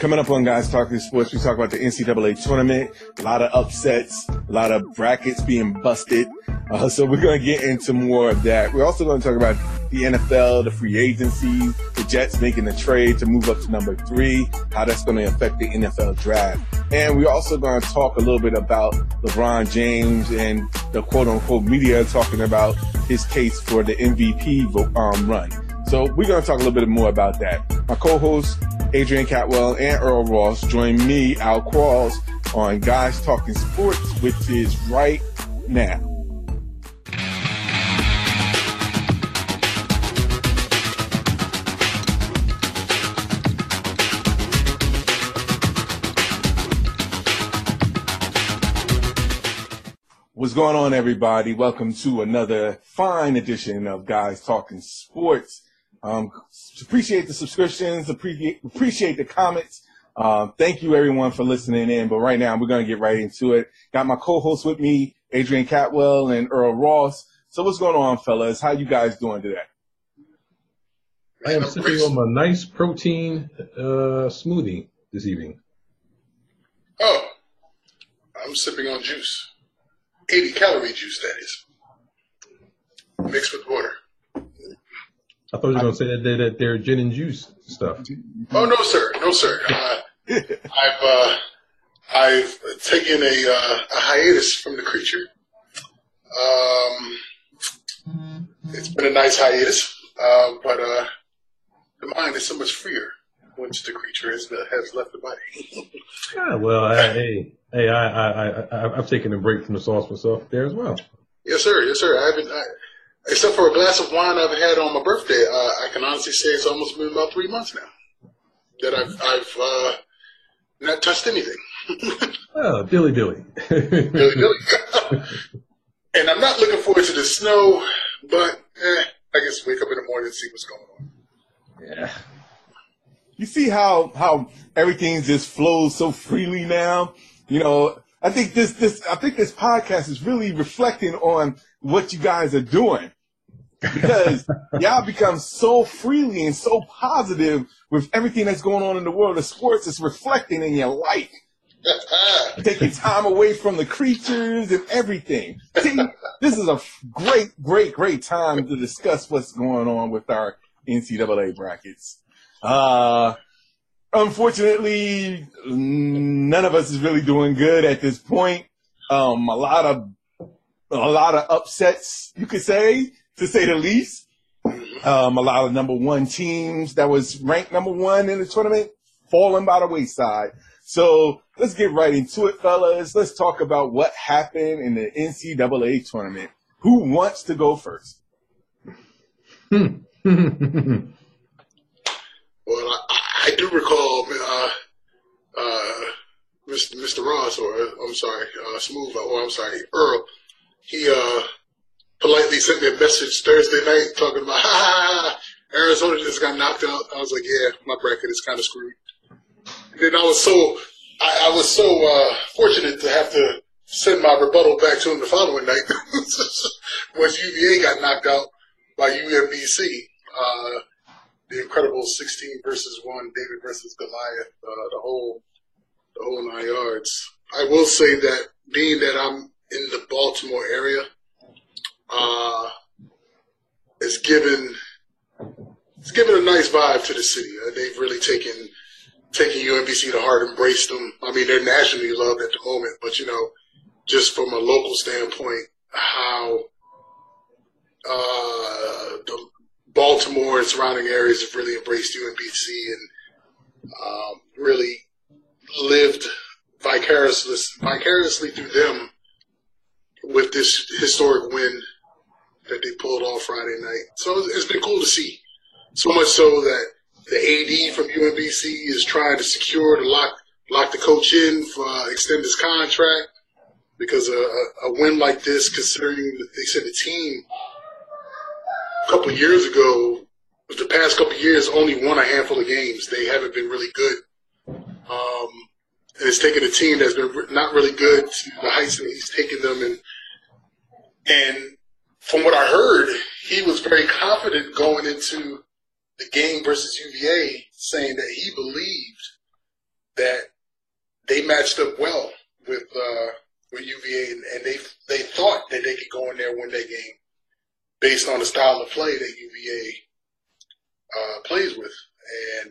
Coming up on Guys Talking Sports, we talk about the NCAA tournament, a lot of upsets, a lot of brackets being busted. Uh, so we're going to get into more of that. We're also going to talk about the NFL, the free agency, the Jets making the trade to move up to number three, how that's going to affect the NFL draft. And we're also going to talk a little bit about LeBron James and the quote unquote media talking about his case for the MVP um, run. So we're going to talk a little bit more about that. My co-host Adrian Catwell and Earl Ross join me, Al Qualls, on Guys Talking Sports, which is right now. What's going on, everybody? Welcome to another fine edition of Guys Talking Sports. Um, appreciate the subscriptions, appreciate, appreciate the comments. Um, thank you everyone for listening in. But right now we're going to get right into it. Got my co-host with me, Adrian Catwell and Earl Ross. So what's going on, fellas? How you guys doing today? I am sipping on my nice protein uh, smoothie this evening. Oh, I'm sipping on juice. 80 calorie juice, that is. Mixed with water. I thought you were going to say that they're, that they're gin and juice stuff. Oh no, sir, no, sir. Uh, I've uh, I've taken a, uh, a hiatus from the creature. Um, it's been a nice hiatus, uh, but uh, the mind is so much freer once the creature has, has left the body. yeah, well, I, hey, hey, I, I, I, I've taken a break from the sauce myself there as well. Yes, sir. Yes, sir. I haven't. I, except for a glass of wine I've had on my birthday, uh, I can honestly say it's almost been about three months now that I've I've uh, not touched anything. oh, dilly dilly, dilly dilly. and I'm not looking forward to the snow, but eh, I guess wake up in the morning and see what's going on. Yeah. You see how how everything just flows so freely now. You know, I think this this I think this podcast is really reflecting on what you guys are doing because y'all become so freely and so positive with everything that's going on in the world of sports. It's reflecting in your life. Taking time away from the creatures and everything. See, this is a great, great, great time to discuss what's going on with our NCAA brackets. Uh, unfortunately, none of us is really doing good at this point. Um, a lot of a lot of upsets, you could say, to say the least. Um, a lot of number one teams that was ranked number one in the tournament falling by the wayside. So let's get right into it, fellas. Let's talk about what happened in the NCAA tournament. Who wants to go first? well, I, I, do recall uh, uh, Mr. Mr. Ross, or I'm sorry, uh, Smooth, or I'm sorry, Earl he uh, politely sent me a message Thursday night talking about, ha, Arizona just got knocked out. I was like, yeah, my bracket is kind of screwed. And then I was so, I, I was so uh, fortunate to have to send my rebuttal back to him the following night once UVA got knocked out by UMBC. Uh, the incredible 16 versus 1, David versus Goliath, uh, the whole, the whole nine yards. I will say that being that I'm in the Baltimore area uh, is given it's given a nice vibe to the city. Uh, they've really taken taken UMBC to heart, embraced them. I mean, they're nationally loved at the moment, but you know, just from a local standpoint, how uh, the Baltimore and surrounding areas have really embraced UMBC and um, really lived vicariously vicariously through them with this historic win that they pulled off Friday night. So it's been cool to see. So much so that the AD from UMBC is trying to secure to lock lock the coach in for uh, extend his contract because a, a, win like this, considering they said the team a couple years ago, the past couple years, only won a handful of games. They haven't been really good. Um, and it's taken a team that's been not really good to the heights that he's taken them. And and from what I heard, he was very confident going into the game versus UVA, saying that he believed that they matched up well with uh, with UVA, and, and they they thought that they could go in there and win that game based on the style of play that UVA uh, plays with, and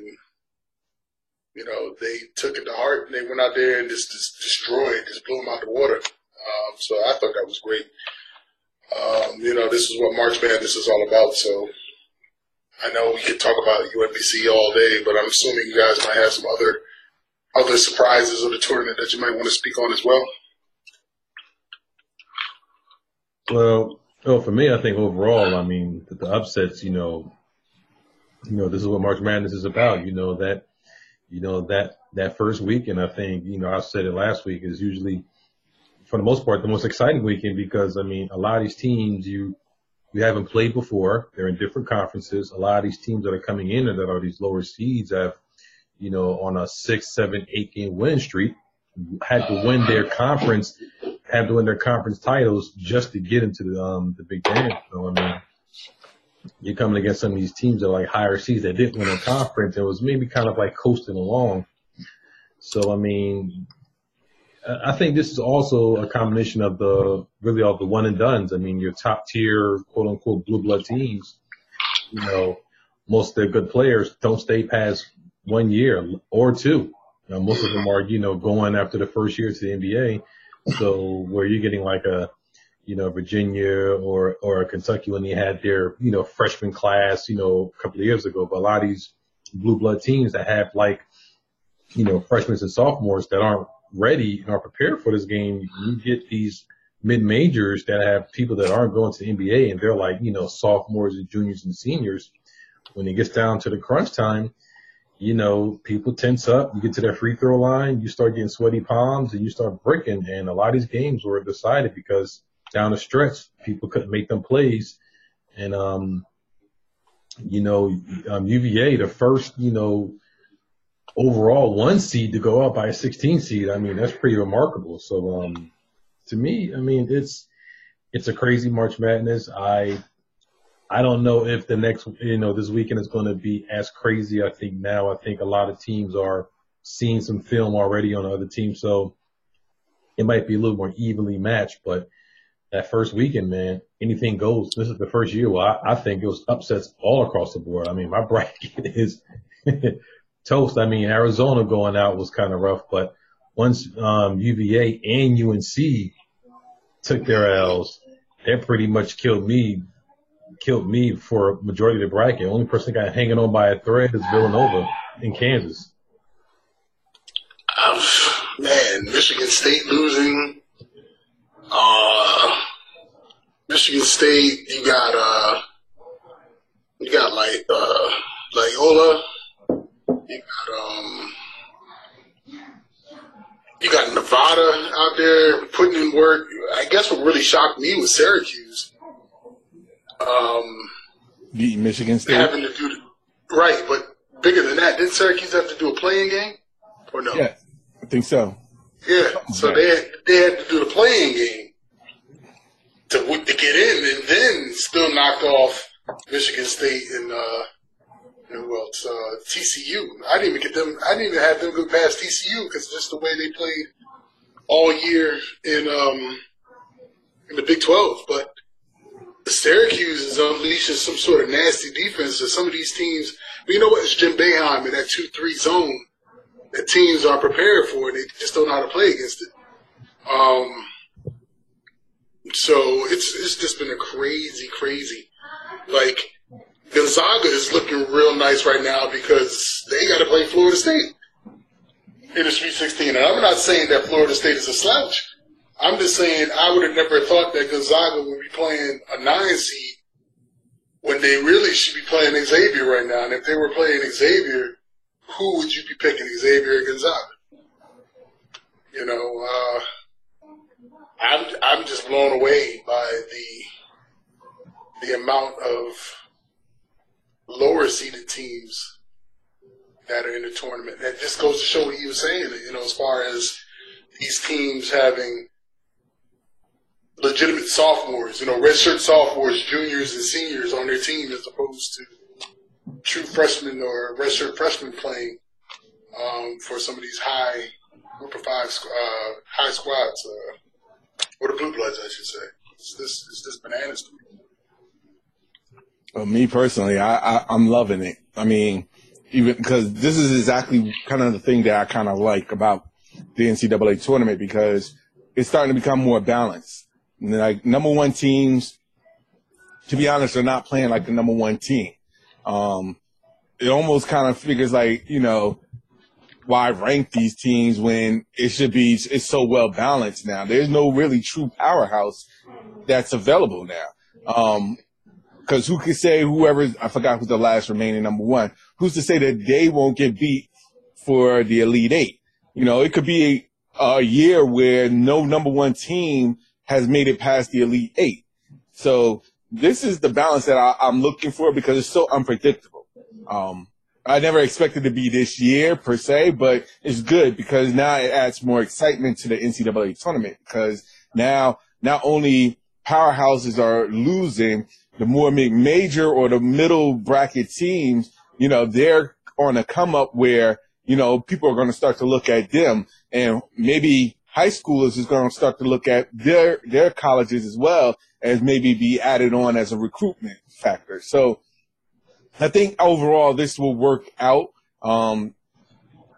you know they took it to heart and they went out there and just, just destroyed, just blew them out the water. Um, so I thought that was great. Um, you know, this is what March Madness is all about. So I know we could talk about UMBC all day, but I'm assuming you guys might have some other other surprises of the tournament that you might want to speak on as well. Well, well, for me, I think overall, I mean, the, the upsets, you know, you know, this is what March Madness is about. You know that, you know that that first weekend. I think, you know, I said it last week is usually, for the most part, the most exciting weekend because I mean, a lot of these teams you you haven't played before. They're in different conferences. A lot of these teams that are coming in that are these lower seeds have, you know, on a six, seven, eight game win streak, had to win their conference, had to win their conference titles just to get into the um the Big Ten. So I mean, you're coming against some of these teams that are like higher seeds that didn't win a conference. It was maybe kind of like coasting along. So I mean, I think this is also a combination of the really all the one and dones. I mean, your top tier, quote unquote, blue blood teams. You know, most of their good players don't stay past one year or two. You know, most of them are, you know, going after the first year to the NBA. So where you're getting like a, you know, Virginia or or a Kentucky when they had their, you know, freshman class, you know, a couple of years ago. But a lot of these blue blood teams that have like, you know, freshmen and sophomores that aren't ready and are prepared for this game, you get these mid majors that have people that aren't going to the NBA and they're like, you know, sophomores and juniors and seniors. When it gets down to the crunch time, you know, people tense up, you get to that free throw line, you start getting sweaty palms and you start breaking. And a lot of these games were decided because down the stretch, people couldn't make them plays. And, um, you know, um, UVA, the first, you know, overall one seed to go up by a 16 seed. I mean, that's pretty remarkable. So, um, to me, I mean, it's, it's a crazy March Madness. I, I don't know if the next, you know, this weekend is going to be as crazy. I think now, I think a lot of teams are seeing some film already on other teams. So it might be a little more evenly matched, but that first weekend, man, anything goes. This is the first year I, I think it was upsets all across the board. I mean, my bracket is toast. I mean, Arizona going out was kind of rough, but once um, UVA and UNC took their L's, that pretty much killed me. Killed me for a majority of the bracket. Only person that got hanging on by a thread is Villanova in Kansas. Um, man, Michigan State losing. Uh, Michigan State, you got uh, you got like uh, like Ola you got um, you got Nevada out there putting in work. I guess what really shocked me was Syracuse. Um, Beating Michigan State. having to do the, right, but bigger than that, didn't Syracuse have to do a play-in game or no? Yeah, I think so. Yeah, so they had, they had to do the play-in game to to get in, and then still knocked off Michigan State and uh, and well, it's uh, TCU. I didn't even get them. I didn't even have them go past TCU because just the way they played all year in um in the Big Twelve. But Syracuse is unleashing some sort of nasty defense. that some of these teams, but you know what? It's Jim Boeheim in that two-three zone that teams are prepared for. And they just don't know how to play against it. Um, so it's it's just been a crazy, crazy like Gonzaga is looking real nice right now because they got to play Florida State in the Sweet 16. And I'm not saying that Florida State is a slouch. I'm just saying I would have never thought that Gonzaga would be playing a nine seed when they really should be playing Xavier right now. And if they were playing Xavier, who would you be picking, Xavier or Gonzaga? You know, uh, I'm I'm just blown away by the the amount of lower seeded teams that are in the tournament. That just goes to show what he was saying, you know, as far as these teams having legitimate sophomores, you know, redshirt sophomores, juniors, and seniors on their team as opposed to true freshmen or redshirt freshmen playing um, for some of these high group of five uh, high squads, uh, or the blue bloods, I should say. It's this it's this bananas to me. Well, me personally, I, I I'm loving it. I mean, even because this is exactly kind of the thing that I kind of like about the NCAA tournament because it's starting to become more balanced. Like number one teams, to be honest, are not playing like the number one team. Um, it almost kind of figures like, you know, why rank these teams when it should be, it's so well balanced now. There's no really true powerhouse that's available now. Um, cause who could say whoever, I forgot who's the last remaining number one, who's to say that they won't get beat for the Elite Eight? You know, it could be a, a year where no number one team has made it past the Elite Eight. So this is the balance that I, am looking for because it's so unpredictable. Um, I never expected to be this year per se, but it's good because now it adds more excitement to the NCAA tournament because now not only powerhouses are losing, the more major or the middle bracket teams, you know, they're on a come up where, you know, people are going to start to look at them and maybe high schoolers is going to start to look at their, their colleges as well as maybe be added on as a recruitment factor. So I think overall this will work out. Um,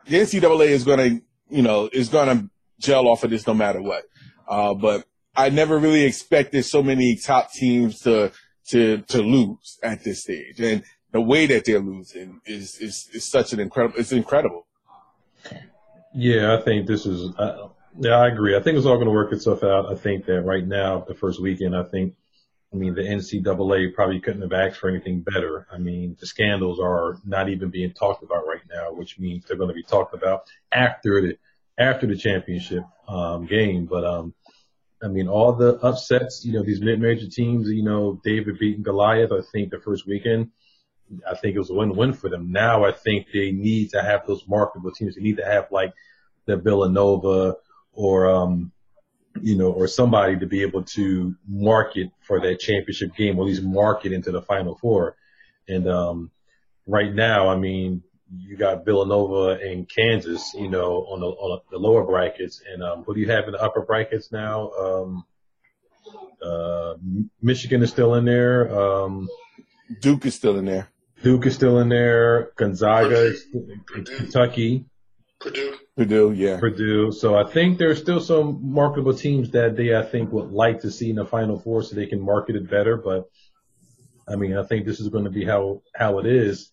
the NCAA is going to, you know, is going to gel off of this no matter what. Uh, but I never really expected so many top teams to to to lose at this stage, and the way that they're losing is is, is such an incredible. It's incredible. Yeah, I think this is. Uh, yeah, I agree. I think it's all going to work itself out. I think that right now, the first weekend, I think, I mean, the NCAA probably couldn't have asked for anything better. I mean, the scandals are not even being talked about right now, which means they're going to be talked about after the after the championship um, game. But um, I mean, all the upsets, you know, these mid-major teams, you know, David beating Goliath, I think the first weekend, I think it was a win-win for them. Now I think they need to have those marketable teams. They need to have like the Villanova or, um, you know, or somebody to be able to market for that championship game, or at least market into the final four. And, um, right now, I mean, you got Villanova and Kansas, you know, on the on the lower brackets, and um, what do you have in the upper brackets now? Um, uh, Michigan is still in there. Um, Duke is still in there. Duke is still in there. Gonzaga, Kentucky, Purdue, Purdue, yeah, Purdue. So I think there's still some marketable teams that they I think would like to see in the Final Four, so they can market it better. But I mean, I think this is going to be how how it is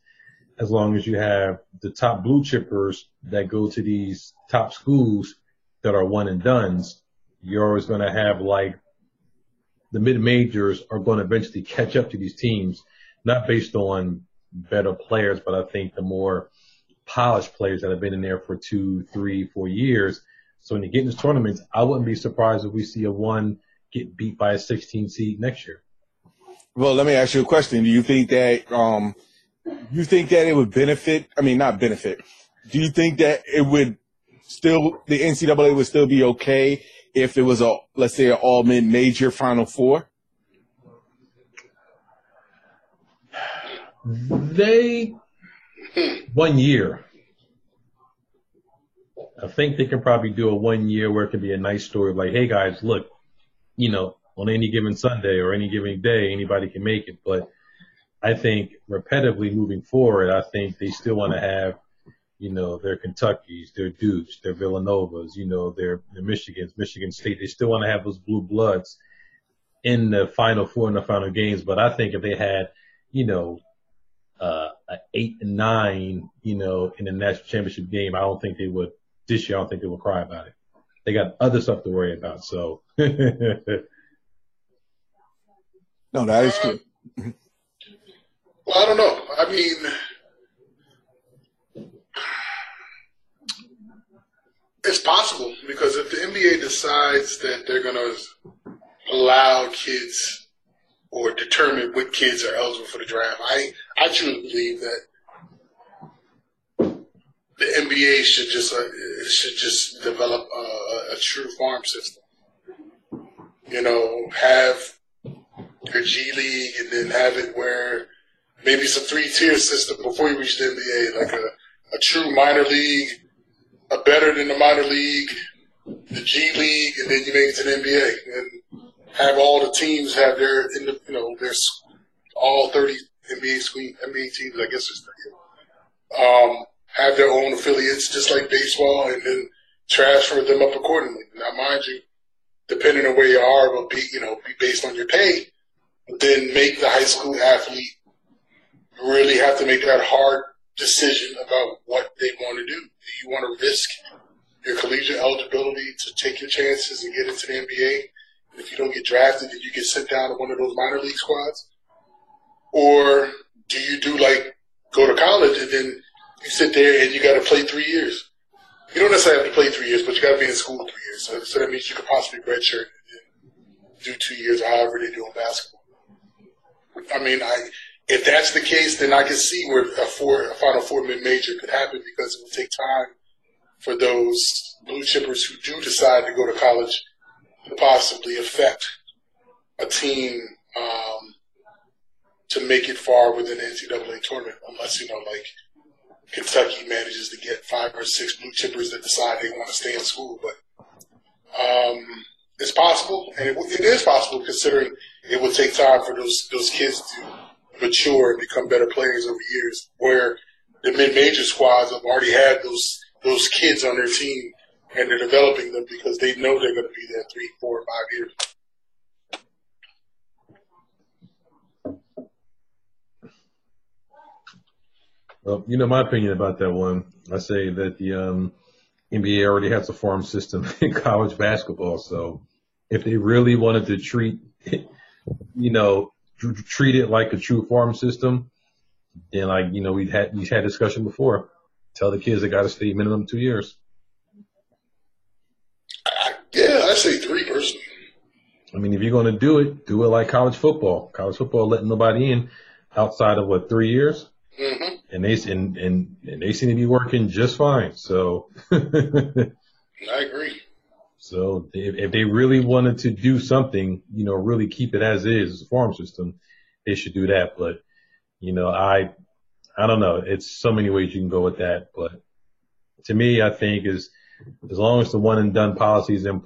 as long as you have the top blue chippers that go to these top schools that are one and dones, you're always going to have like the mid majors are going to eventually catch up to these teams, not based on better players, but I think the more polished players that have been in there for two, three, four years. So when you get in these tournaments, I wouldn't be surprised if we see a one get beat by a 16 seed next year. Well, let me ask you a question. Do you think that, um, you think that it would benefit? I mean, not benefit. Do you think that it would still, the NCAA would still be okay if it was a, let's say, an all mid major Final Four? They, one year. I think they can probably do a one year where it can be a nice story like, hey guys, look, you know, on any given Sunday or any given day, anybody can make it. But I think repetitively moving forward, I think they still want to have, you know, their Kentuckies, their Dukes, their Villanovas, you know, their, their Michigans, Michigan State. They still want to have those blue bloods in the final four and the final games. But I think if they had, you know, uh, an eight and nine, you know, in the national championship game, I don't think they would this year. I don't think they would cry about it. They got other stuff to worry about. So. no, that is true. Well, I don't know. I mean, it's possible because if the NBA decides that they're going to allow kids or determine what kids are eligible for the draft, I I truly believe that the NBA should just uh, should just develop a, a, true farm system. You know, have your G League and then have it where maybe some three tier system before you reach the NBA, like a, a true minor league, a better than the minor league, the G League, and then you make it to the NBA and have all the teams have their, you know, their all 30 NBA NBA teams. I guess it's 30. Um, have their own affiliates, just like baseball, and then transfer them up accordingly. Now, mind you, depending on where you are, will be you know be based on your pay. Then make the high school athlete really have to make that hard decision about what they want to do. Do you want to risk your collegiate eligibility to take your chances and get into the NBA? And if you don't get drafted, then you get sent down to one of those minor league squads? Or do you do like go to college and then you sit there and you got to play three years? You don't necessarily have to play three years, but you got to be in school three years. So, so that means you could possibly redshirt and do two years, however they do in basketball. I mean, I if that's the case, then I can see where a four, a Final Four mid major could happen because it will take time for those blue chippers who do decide to go to college to possibly affect a team um, to make it far within the NCAA tournament, unless you know, like Kentucky manages to get five or six blue chippers that decide they want to stay in school. But um, it's possible, and it, it is possible considering it will take time for those those kids to mature and become better players over years. Where the mid-major squads have already had those those kids on their team, and they're developing them because they know they're going to be there three, four, five years. Well, you know my opinion about that one. I say that the um, NBA already has a farm system in college basketball, so if they really wanted to treat, you know, treat it like a true farm system, then like, you know, we've had, we've had discussion before. Tell the kids they got to stay minimum two years. Yeah, I say three personally. I mean, if you're going to do it, do it like college football. College football letting nobody in outside of what three years, mm-hmm. and they and, and and they seem to be working just fine. So I agree. So if, if they really wanted to do something, you know, really keep it as is, as a farm system, they should do that. But, you know, I, I don't know. It's so many ways you can go with that. But to me, I think is as long as the one and done policies in,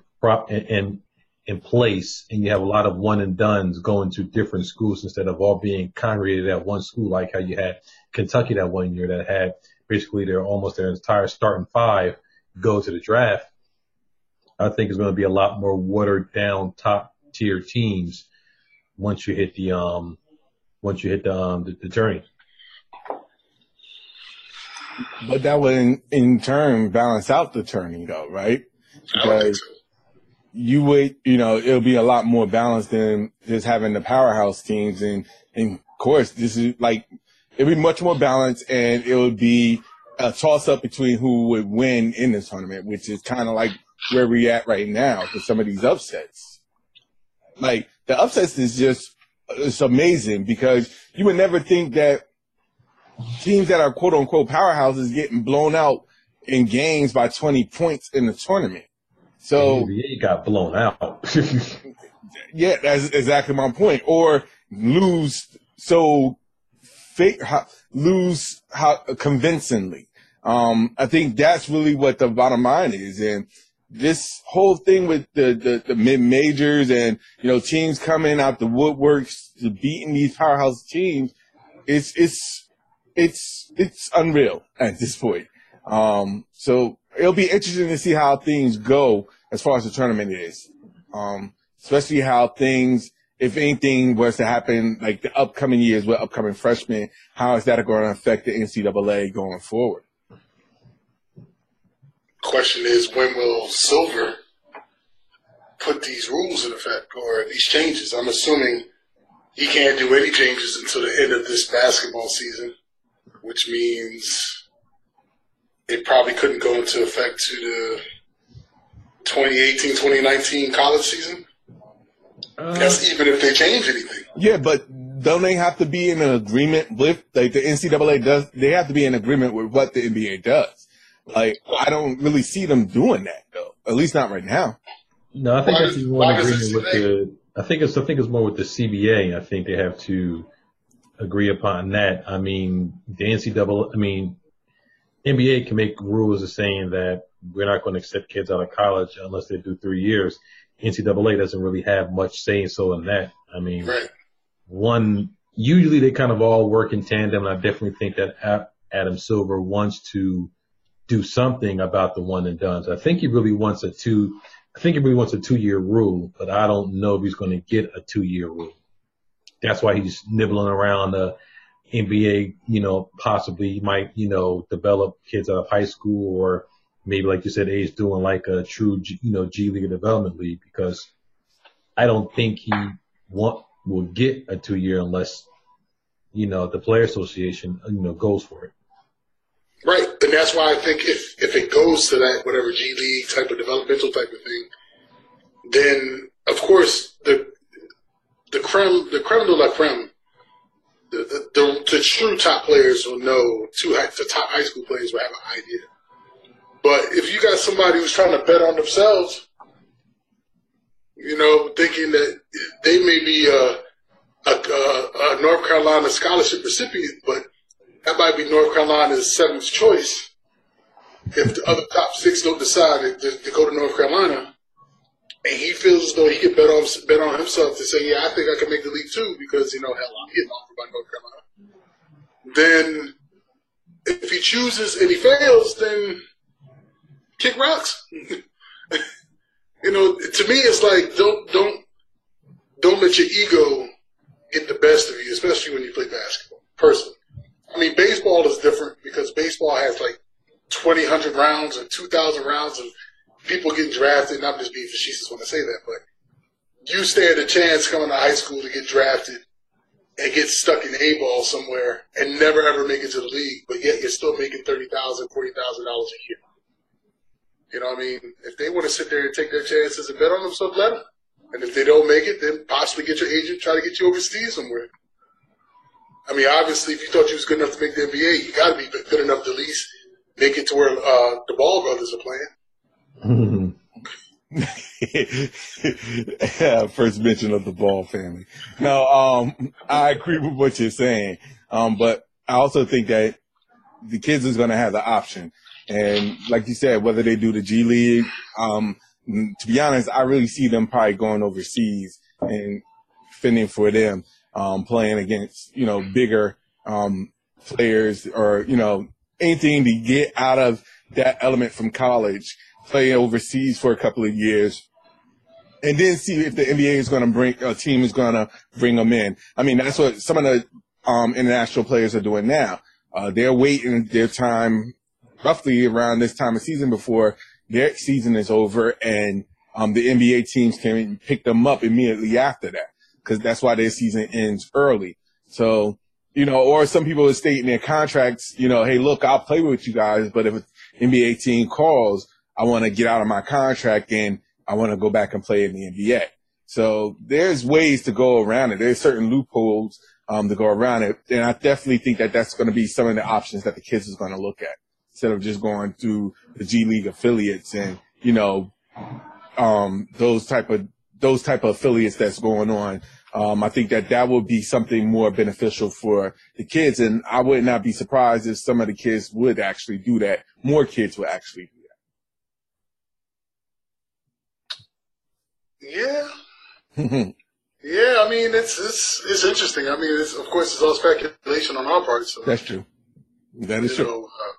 in, in place and you have a lot of one and dones going to different schools instead of all being congregated at one school, like how you had Kentucky that one year that had basically their almost their entire starting five go to the draft I think is going to be a lot more watered down top tier teams once you hit the um once you hit the um the, the journey. But that would in, in turn balance out the turning though, right? Because you would, you know, it'll be a lot more balanced than just having the powerhouse teams. And, and of course, this is like, it'll be much more balanced and it would be a toss up between who would win in this tournament, which is kind of like where we at right now for some of these upsets. Like the upsets is just it's amazing because you would never think that teams that are quote unquote powerhouses getting blown out in games by 20 points in the tournament. So he got blown out. yeah, that's exactly my point. Or lose so fake, lose how convincingly. Um, I think that's really what the bottom line is. And this whole thing with the, the, the mid majors and, you know, teams coming out the woodworks to beating these powerhouse teams, it's, it's, it's, it's unreal at this point. Um, so it'll be interesting to see how things go as far as the tournament is. Um, especially how things, if anything was to happen, like the upcoming years with upcoming freshmen, how is that going to affect the NCAA going forward? Question is when will Silver put these rules in effect or these changes? I'm assuming he can't do any changes until the end of this basketball season, which means it probably couldn't go into effect to the 2018-2019 college season. Uh, That's even if they change anything. Yeah, but don't they have to be in an agreement with like the NCAA does? They have to be in agreement with what the NBA does. Like, I don't really see them doing that though. At least not right now. No, I think why that's is, more agreement with the. I think it's. I think it's more with the CBA. I think they have to agree upon that. I mean, the NCAA. I mean, NBA can make rules of saying that we're not going to accept kids out of college unless they do three years. NCAA doesn't really have much saying so in that. I mean, Right. one, usually they kind of all work in tandem. And I definitely think that Adam Silver wants to do something about the one and dones. I think he really wants a two, I think he really wants a two year rule, but I don't know if he's going to get a two year rule. That's why he's nibbling around the NBA, you know, possibly he might, you know, develop kids out of high school or maybe like you said, A's doing like a true, you know, G League development league because I don't think he want, will get a two year unless, you know, the player association, you know, goes for it. Right, and that's why I think if if it goes to that whatever G League type of developmental type of thing, then of course the the creme the creme de la creme, the the, the, the true top players will know. Two the top high school players will have an idea. But if you got somebody who's trying to bet on themselves, you know, thinking that they may be a, a, a North Carolina scholarship recipient, but that might be North Carolina's seventh choice. If the other top six don't decide to, to go to North Carolina, and he feels as though he can bet on bet on himself to say, "Yeah, I think I can make the league too," because you know, hell, I'm getting offered by North Carolina. Then, if he chooses and he fails, then kick rocks. you know, to me, it's like don't don't don't let your ego get the best of you, especially when you play basketball. Personally. I mean, baseball is different because baseball has like 20, rounds or 2,000 rounds of people getting drafted. And I'm just being facetious when I say that, but you stand a chance coming to high school to get drafted and get stuck in A ball somewhere and never ever make it to the league, but yet you're still making $30,000, $40,000 a year. You know what I mean? If they want to sit there and take their chances and bet on themselves, let them. And if they don't make it, then possibly get your agent, try to get you overseas somewhere. I mean, obviously, if you thought you was good enough to make the NBA, you got to be good enough to at least make it to where uh, the Ball brothers are playing. First mention of the Ball family. No, um, I agree with what you're saying. Um, but I also think that the kids is going to have the option. And like you said, whether they do the G League, um, to be honest, I really see them probably going overseas and fending for them, um, playing against, you know, bigger, um, players or, you know, anything to get out of that element from college, play overseas for a couple of years, and then see if the NBA is going to bring a team is going to bring them in. I mean, that's what some of the um, international players are doing now. Uh, they're waiting their time roughly around this time of season before their season is over, and um, the NBA teams can pick them up immediately after that because that's why their season ends early. So you know, or some people would state in their contracts, you know, hey, look, I'll play with you guys, but if NBA team calls, I want to get out of my contract and I want to go back and play in the NBA. So there's ways to go around it. There's certain loopholes um, to go around it, and I definitely think that that's going to be some of the options that the kids is going to look at instead of just going through the G League affiliates and you know um, those type of those type of affiliates that's going on. Um, I think that that would be something more beneficial for the kids, and I would not be surprised if some of the kids would actually do that. More kids would actually do that. Yeah, yeah. I mean, it's it's it's interesting. I mean, it's, of course, it's all speculation on our part. So that's true. That is you true. know, uh,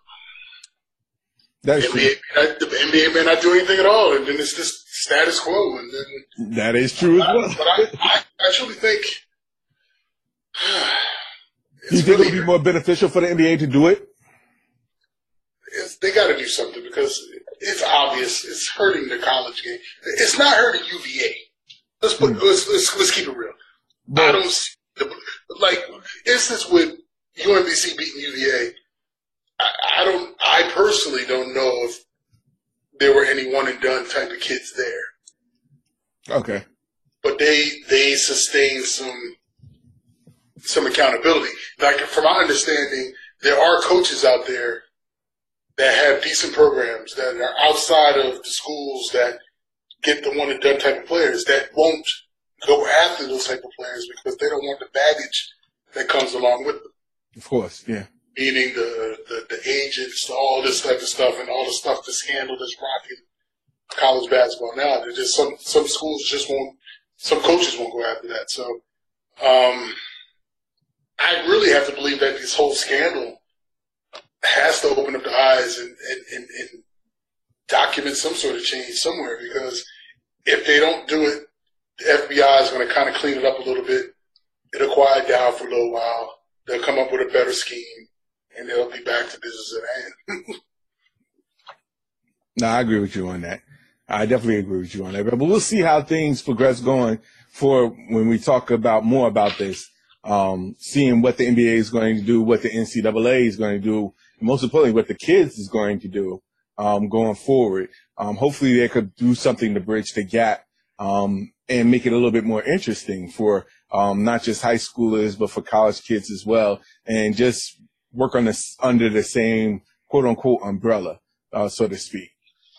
That is true. NBA, may not- the NBA may not do anything at all, and then it's just status quo. And then, That is true as well. but I, I actually think you think it would be more beneficial for the NBA to do it? they got to do something because it's obvious it's hurting the college game. It's not hurting UVA. Let's put hmm. let's, let's let's keep it real. I don't see the, like instance with UMBC beating UVA. I, I don't. I personally don't know if there were any one and done type of kids there, Okay. but they they sustained some some accountability. Like from my understanding, there are coaches out there that have decent programs that are outside of the schools that get the one and done type of players that won't go after those type of players because they don't want the baggage that comes along with them. Of course. Yeah. Meaning the, the, the agents, all this type of stuff, and all the stuff that's handled that's rocking college basketball now. There's just some some schools just won't, some coaches won't go after that. So, um, I really have to believe that this whole scandal has to open up the eyes and, and, and, and document some sort of change somewhere because if they don't do it, the FBI is going to kind of clean it up a little bit. It'll quiet down for a little while. They'll come up with a better scheme and they'll be back to business at hand. no, I agree with you on that. I definitely agree with you on that. But we'll see how things progress going for when we talk about more about this. Um, seeing what the NBA is going to do, what the NCAA is going to do, and most importantly, what the kids is going to do um, going forward. Um, hopefully, they could do something to bridge the gap um, and make it a little bit more interesting for um, not just high schoolers, but for college kids as well, and just work on this under the same quote unquote umbrella, uh, so to speak.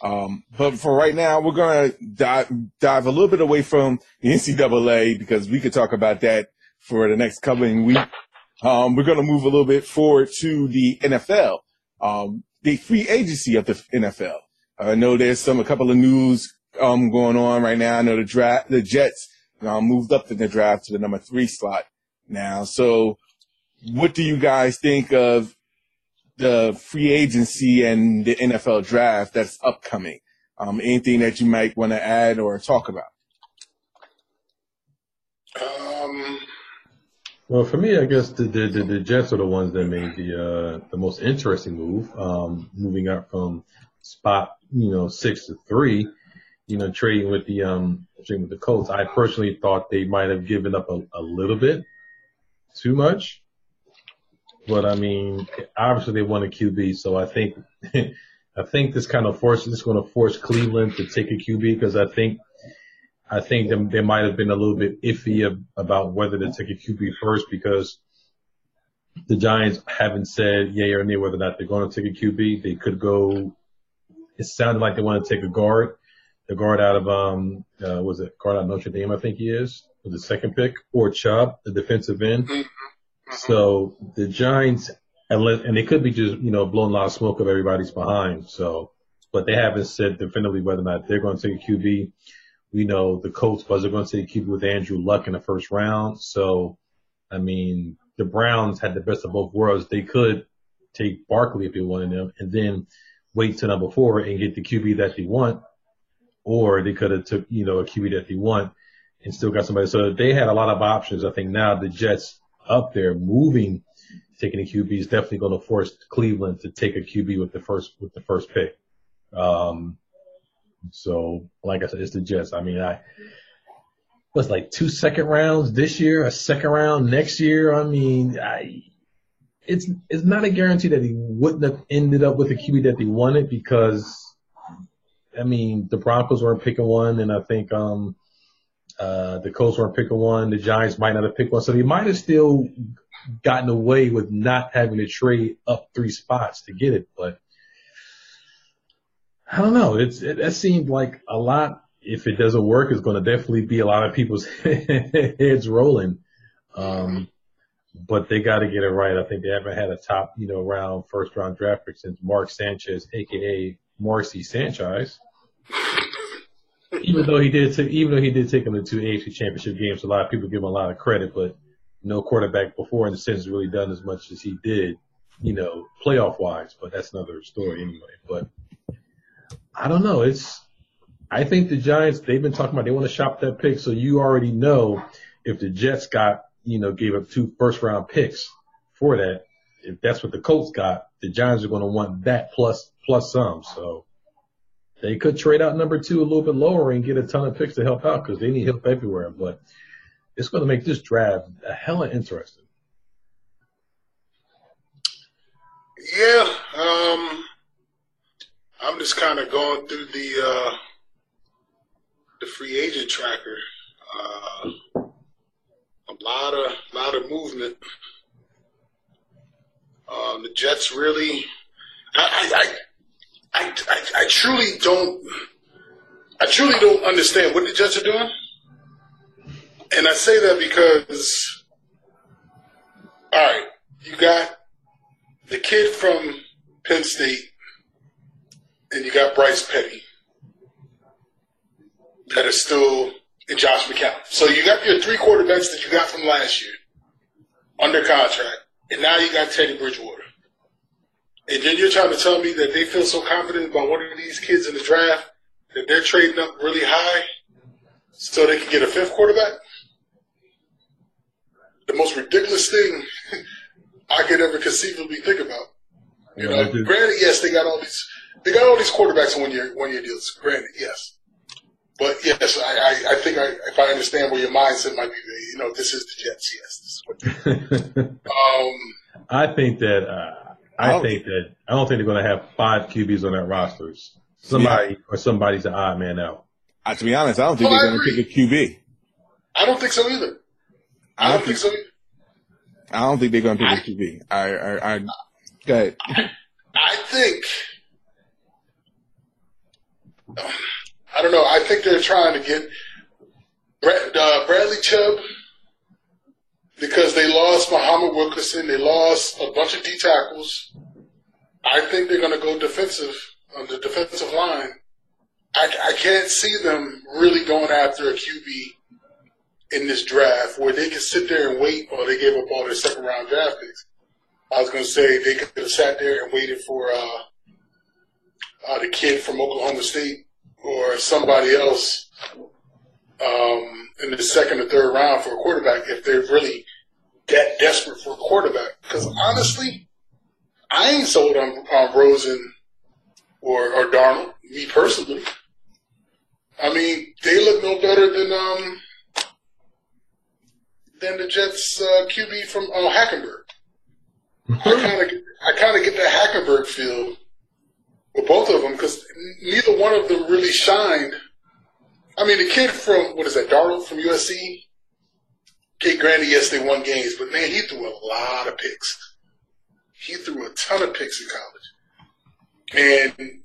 Um, but for right now, we're going to dive, a little bit away from the NCAA because we could talk about that for the next coming week. Um, we're going to move a little bit forward to the NFL, um, the free agency of the NFL. I know there's some, a couple of news, um, going on right now. I know the draft, the Jets, um, moved up in the draft to the number three slot now. So what do you guys think of the free agency and the NFL draft that's upcoming. Um, anything that you might want to add or talk about? Um, well, for me, I guess the, the, the, the, Jets are the ones that made the uh, the most interesting move, um, moving up from spot you know six to three. You know, trading with the um trading with the Colts. I personally thought they might have given up a, a little bit too much. But I mean, obviously they want a QB, so I think I think this kind of force is going to force Cleveland to take a QB because I think I think they, they might have been a little bit iffy about whether to take a QB first because the Giants haven't said yay or nay whether or not they're going to take a QB. They could go. It sounded like they want to take a guard, the guard out of um uh, was it guard out of Notre Dame I think he is with the second pick or Chubb the defensive end. Mm-hmm. So the Giants, and they could be just, you know, blowing a lot of smoke of everybody's behind. So, but they haven't said definitively whether or not they're going to take a QB. We know the Colts was going to take a QB with Andrew Luck in the first round. So, I mean, the Browns had the best of both worlds. They could take Barkley if they wanted him and then wait to number four and get the QB that they want. Or they could have took, you know, a QB that they want and still got somebody. So they had a lot of options. I think now the Jets up there moving, taking a QB is definitely going to force Cleveland to take a QB with the first with the first pick. Um, so like I said, it's the Jets. I mean, I was like two second rounds this year, a second round next year. I mean, I it's it's not a guarantee that he wouldn't have ended up with a QB that they wanted because I mean the Broncos weren't picking one, and I think um uh, the Colts weren't picking one. The Giants might not have picked one. So they might have still gotten away with not having to trade up three spots to get it. But I don't know. It's, it, that seemed like a lot. If it doesn't work, it's going to definitely be a lot of people's heads rolling. Um, but they got to get it right. I think they haven't had a top, you know, round, first round draft pick since Mark Sanchez, aka Marcy Sanchez even though he did take, even though he did take him to two AFC championship games, a lot of people give him a lot of credit, but no quarterback before in the sense really done as much as he did, you know, playoff wise, but that's another story anyway. But I don't know. It's, I think the Giants, they've been talking about they want to shop that pick. So you already know if the Jets got, you know, gave up two first round picks for that, if that's what the Colts got, the Giants are going to want that plus, plus some. So they could trade out number two a little bit lower and get a ton of picks to help out because they need help everywhere. But it's going to make this draft a hella interesting. Yeah, um, I'm just kind of going through the uh, the free agent tracker. Uh, a lot of lot of movement. Um, the Jets really. I, I, I, I, I truly don't, I truly don't understand what the Jets are doing. And I say that because, all right, you got the kid from Penn State, and you got Bryce Petty that are still in Josh McCown. So you got your three quarterbacks that you got from last year under contract, and now you got Teddy Bridgewater. And then you're trying to tell me that they feel so confident about one of these kids in the draft that they're trading up really high so they can get a fifth quarterback? The most ridiculous thing I could ever conceivably think about. You know, granted, yes, they got all these they got all these quarterbacks in one year one year deals. Granted, yes. But yes, I, I, I think I, if I understand where your mindset might be, you know, this is the Jets. Yes, this is what. um, I think that uh, I, I think that I don't think they're going to have five QBs on their rosters. Somebody yeah. or somebody's an odd man out. Uh, to be honest, I don't think well, they're going to pick a QB. I don't think so either. I, I don't think, think, so either. I don't think they're going to pick I, a QB. I, I, I, go ahead. I think. I don't know. I think they're trying to get Brad, uh, Bradley Chubb because they lost Muhammad Wilkerson. They lost a bunch of D tackles. I think they're going to go defensive on the defensive line. I, I can't see them really going after a QB in this draft where they can sit there and wait while they gave up all their second round draft picks. I was going to say they could have sat there and waited for uh, uh, the kid from Oklahoma State or somebody else um, in the second or third round for a quarterback if they're really that desperate for a quarterback. Because honestly, I ain't sold on, on Rosen or, or Darnold, me personally. I mean, they look no better than um than the Jets uh, QB from uh, Hackenberg. I kind of I kind of get that Hackenberg feel with both of them because neither one of them really shined. I mean, the kid from what is that, Darnold from USC? Kate Grandy, yes, they won games, but man, he threw a lot of picks. He threw a ton of picks in college, and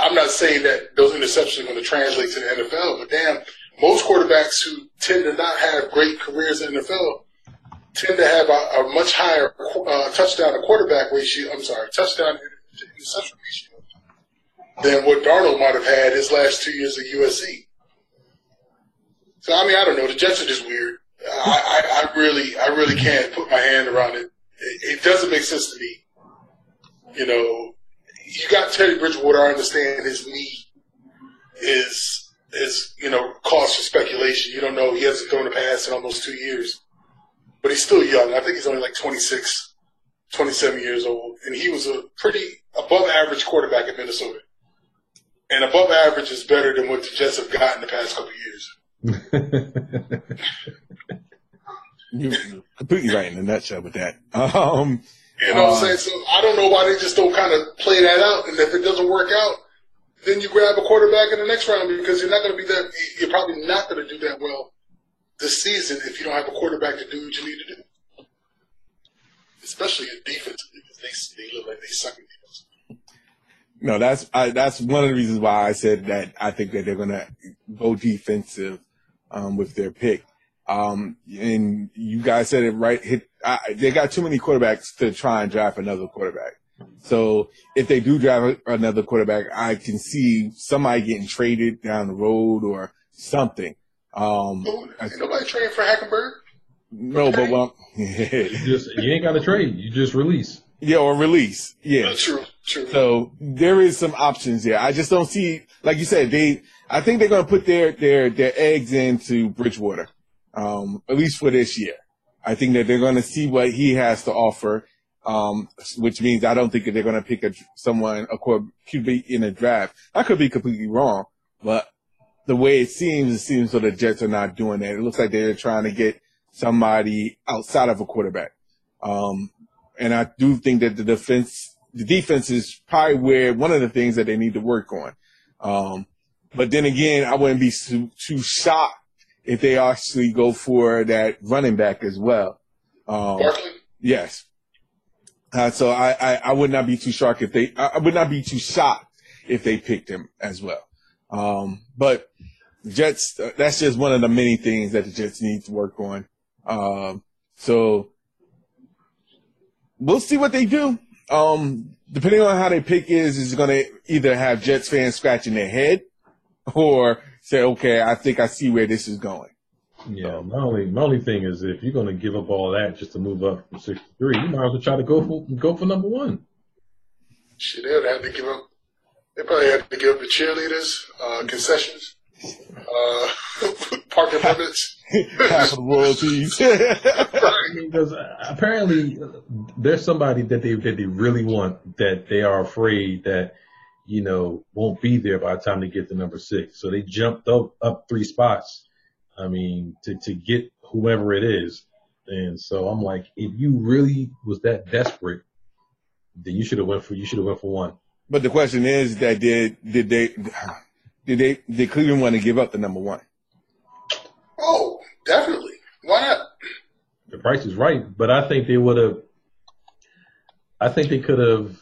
I'm not saying that those interceptions are going to translate to the NFL, but damn, most quarterbacks who tend to not have great careers in the NFL tend to have a, a much higher uh, touchdown to quarterback ratio. I'm sorry, touchdown interception ratio than what Darnold might have had his last two years at USC. So I mean, I don't know. The Jets are just weird. I, I, really, I really can't put my hand around it. it. It doesn't make sense to me. You know, you got Teddy Bridgewater. I understand his knee is is you know cause for speculation. You don't know. He hasn't thrown a pass in almost two years, but he's still young. I think he's only like 26, 27 years old, and he was a pretty above average quarterback at Minnesota and above average is better than what the Jets have gotten the past couple years. you completely right in a nutshell with that. Um, you know what I'm uh, saying? So I don't know why they just don't kind of play that out. And if it doesn't work out, then you grab a quarterback in the next round because you're not going to be that. You're probably not going to do that well this season if you don't have a quarterback to do what you need to do. Especially in defense because they they look like they suck at defense no, that's I, that's one of the reasons why I said that I think that they're going to go defensive um, with their pick. Um, and you guys said it right. Hit, I, they got too many quarterbacks to try and draft another quarterback. So if they do draft another quarterback, I can see somebody getting traded down the road or something. Um, Ain't nobody trading for Hackenberg. No, okay. but well, you just you ain't got to trade. You just release. Yeah, or release. Yeah. true, true. So there is some options there. I just don't see, like you said, they, I think they're going to put their, their, their eggs into Bridgewater, um, at least for this year. I think that they're going to see what he has to offer, um, which means I don't think that they're going to pick a, someone, a QB in a draft. I could be completely wrong, but the way it seems, it seems so the Jets are not doing that. It looks like they're trying to get somebody outside of a quarterback. Um, and I do think that the defense, the defense is probably where one of the things that they need to work on. Um, but then again, I wouldn't be too, too shocked if they actually go for that running back as well. Um, yes. Uh, so I, I, I, would not be too shocked if they, I would not be too shocked if they picked him as well. Um, but Jets, uh, that's just one of the many things that the Jets need to work on. Um, so we'll see what they do. Um, depending on how they pick is, is going to either have Jets fans scratching their head or say, okay, I think I see where this is going. Yeah, my only my only thing is if you're going to give up all that just to move up from six to three, you might as well try to go for go for number one. Shit, they would have to give up. They probably have to give up the cheerleaders, uh, concessions, uh, parking permits. Half of the royalties. because apparently there's somebody that they that they really want that they are afraid that you know won't be there by the time they get to number six. So they jumped up up three spots. I mean to to get whoever it is. And so I'm like, if you really was that desperate, then you should have went for you should have went for one. but the question is that did did they did they did Cleveland want to give up the number one? Oh, definitely. Why not? The price is right, but I think they would have. I think they could have.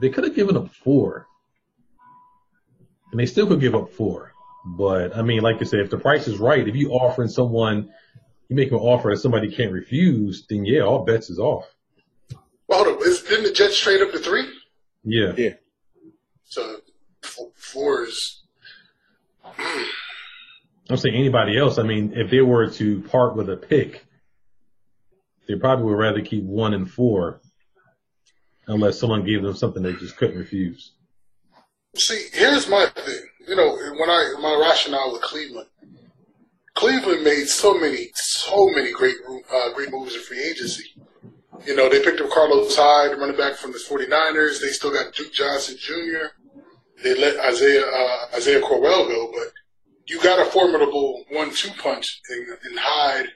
They could have given up four, and they still could give up four. But I mean, like I said, if the price is right, if you offering someone, you make an offer that somebody can't refuse, then yeah, all bets is off. Well, hold up. Is, didn't the Jets trade up to three? Yeah, Yeah. So four, four is. Hmm. I'm saying anybody else. I mean, if they were to part with a pick, they probably would rather keep one and four, unless someone gave them something they just couldn't refuse. See, here's my thing. You know, when I my rationale with Cleveland, Cleveland made so many, so many great, uh, great moves in free agency. You know, they picked up Carlos Hyde, running back from the 49ers. They still got Duke Johnson Jr. They let Isaiah uh, Isaiah Crowell go, but you got a formidable one-two punch in, in Hyde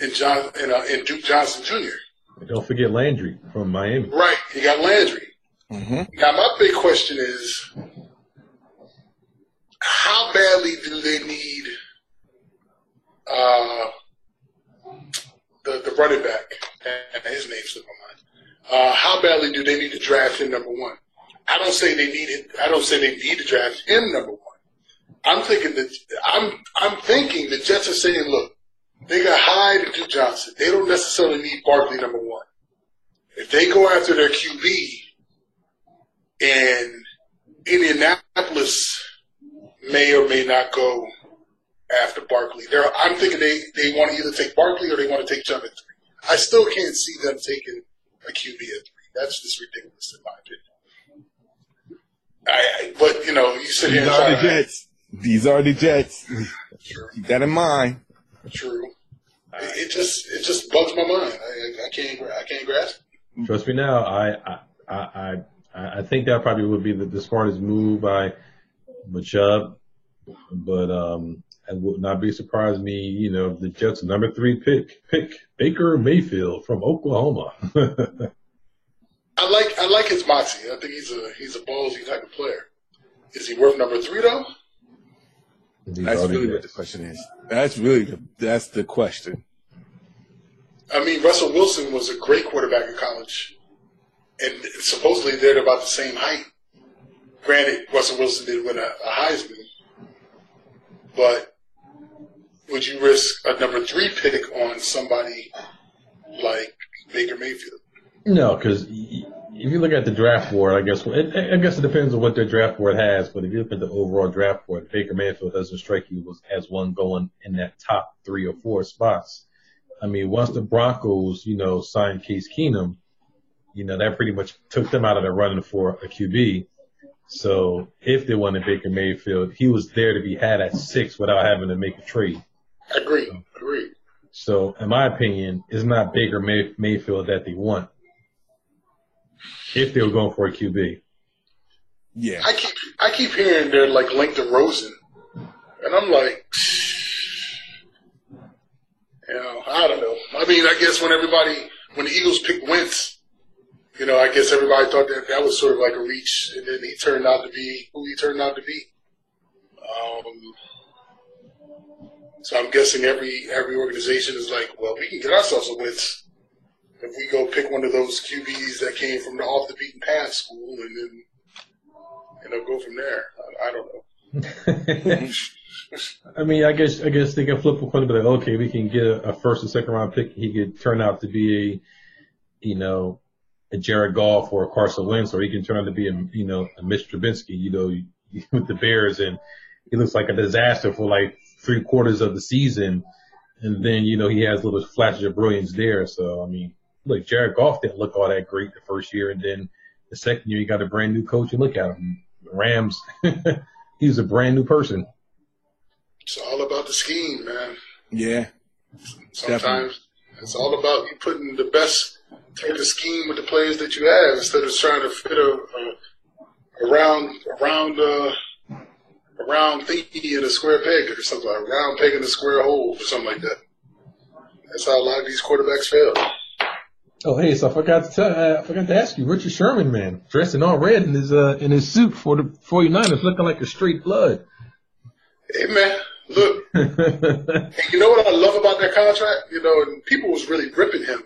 and John and, uh, and Duke Johnson Jr. And don't forget Landry from Miami. Right, you got Landry. Mm-hmm. Now, my big question is, how badly do they need uh, the the running back? And his name slipped my mind. Uh, how badly do they need to draft him number one? I don't say they need it. I don't say they need to draft him number one. I'm thinking that I'm I'm thinking the Jets are saying, look, they got Hyde and Duke Johnson. They don't necessarily need Barkley number one. If they go after their QB, and Indianapolis may or may not go after Barkley. They're, I'm thinking they, they want to either take Barkley or they want to take John at three. I still can't see them taking a QB at three. That's just ridiculous in my opinion. I, I, but you know, you sit here These are the. Jets. These are the Jets. True, Keep that in mind. true. It, it just it just bugs my mind. I, I can't I can't grasp. it. Trust me now, I I I I, I think that probably would be the, the smartest move by Machub. But um I would not be surprised me, you know, the Jets number three pick pick Baker Mayfield from Oklahoma. I like I like his moxie. I think he's a he's a ballsy type of player. Is he worth number three though? These That's really what the question is. That's really the, that's the question. I mean, Russell Wilson was a great quarterback in college, and supposedly they're about the same height. Granted, Russell Wilson did win a, a Heisman, but would you risk a number three pick on somebody like Baker Mayfield? No, because if you look at the draft board, I guess I guess it depends on what their draft board has. But if you look at the overall draft board, Baker Mayfield doesn't strike you as, as one going in that top three or four spots. I mean, once the Broncos, you know, signed Case Keenum, you know, that pretty much took them out of the running for a QB. So if they wanted Baker Mayfield, he was there to be had at six without having to make a trade. Agreed. Agreed. So in my opinion, it's not Baker May- Mayfield that they want. If they were going for a QB. Yeah. I keep I keep hearing they're like linked to Rosen, and I'm like, you know, I don't know. I mean, I guess when everybody when the Eagles picked Wentz, you know, I guess everybody thought that that was sort of like a reach, and then he turned out to be who he turned out to be. Um, so I'm guessing every every organization is like, well, we can get ourselves a Wentz if we go pick one of those QBs that came from the off the beaten path school, and then you know go from there. I, I don't know. I mean, I guess I guess they can flip a coin like, okay, we can get a, a first and second round pick. He could turn out to be a, you know, a Jared Goff or a Carson Wentz, or he can turn out to be a you know a Mitch Trubisky, you know, with the Bears, and he looks like a disaster for like three quarters of the season, and then you know he has little flashes of brilliance there. So I mean, look, Jared Goff didn't look all that great the first year, and then the second year he got a brand new coach, and look at him, Rams, he's a brand new person. It's all about the scheme, man. Yeah. Sometimes definitely. it's all about you putting the best type of scheme with the players that you have instead of trying to fit a, a around around uh around thingy in a square peg or something like round peg in a square hole or something like that. That's how a lot of these quarterbacks fail. Oh, hey, so I forgot to tell, uh, I forgot to ask you, Richard Sherman, man, dressed in all red in his, uh, in his suit for the 49ers, looking like a straight blood. Hey, man, look, you know what I love about that contract? You know, and people was really ripping him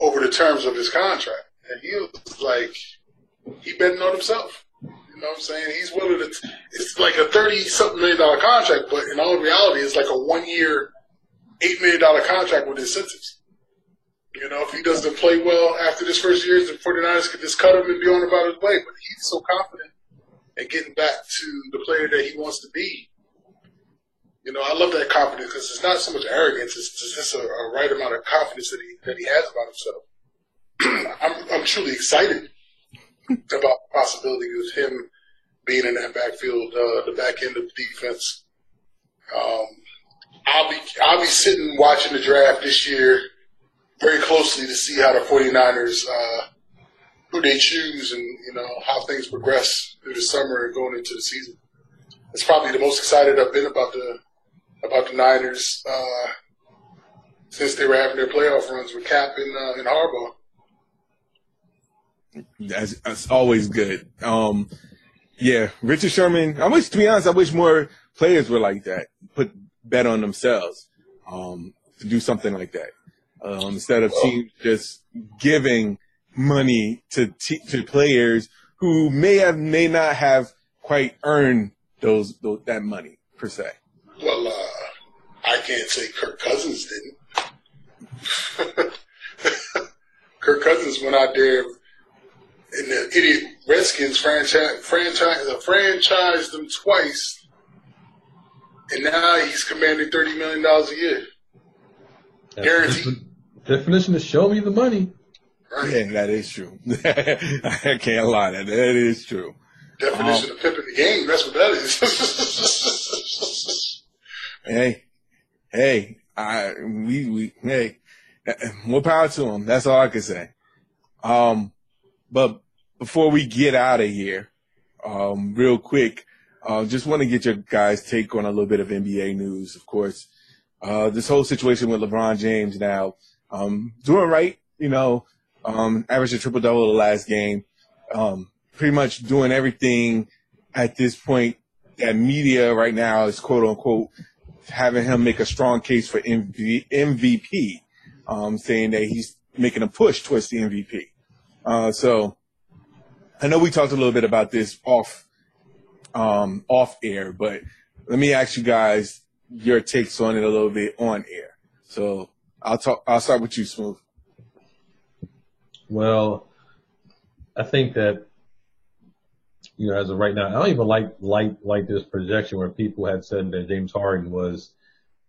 over the terms of his contract. And he was like, he betting on himself. You know what I'm saying? He's willing to, it's like a 30 something million dollar contract, but in all reality, it's like a one year, $8 million contract with incentives. You know, if he doesn't play well after this first year, the 49ers could just cut him and be on about his way. But he's so confident in getting back to the player that he wants to be. You know, I love that confidence because it's not so much arrogance; it's just a, a right amount of confidence that he that he has about himself. I'm I'm truly excited about the possibility of him being in that backfield, uh, the back end of the defense. Um, I'll be I'll be sitting watching the draft this year very closely to see how the 49ers, uh, who they choose and, you know, how things progress through the summer and going into the season. It's probably the most excited I've been about the, about the Niners, uh, since they were having their playoff runs with Kap and, uh, and Harbaugh. That's, that's always good. Um, yeah, Richard Sherman. I wish, to be honest, I wish more players were like that. Put bet on themselves um, to do something like that um, instead of teams just giving money to to players who may have may not have quite earned those, those that money per se. Well, uh, I can't say Kirk Cousins didn't. Kirk Cousins went out there and the idiot Redskins franchise franchise uh, franchised them twice, and now he's commanding thirty million dollars a year, guaranteed. Definition is show me the money. Right. Yeah, that is true. I can't lie. That that is true. Definition um, of pimping the game. That's what that is. hey, hey, I we we hey, more power to him. That's all I can say. Um, but before we get out of here, um, real quick, uh, just want to get your guys' take on a little bit of NBA news. Of course, uh, this whole situation with LeBron James now um, doing right, you know, um, averaged a triple double the last game, um, pretty much doing everything at this point that media right now is quote unquote having him make a strong case for MV- MVP, um, saying that he's making a push towards the MVP. Uh, so I know we talked a little bit about this off, um, off air, but let me ask you guys your takes on it a little bit on air. So I'll talk. I'll start with you, Smooth. Well, I think that you know, as of right now, I don't even like like like this projection where people had said that James Harden was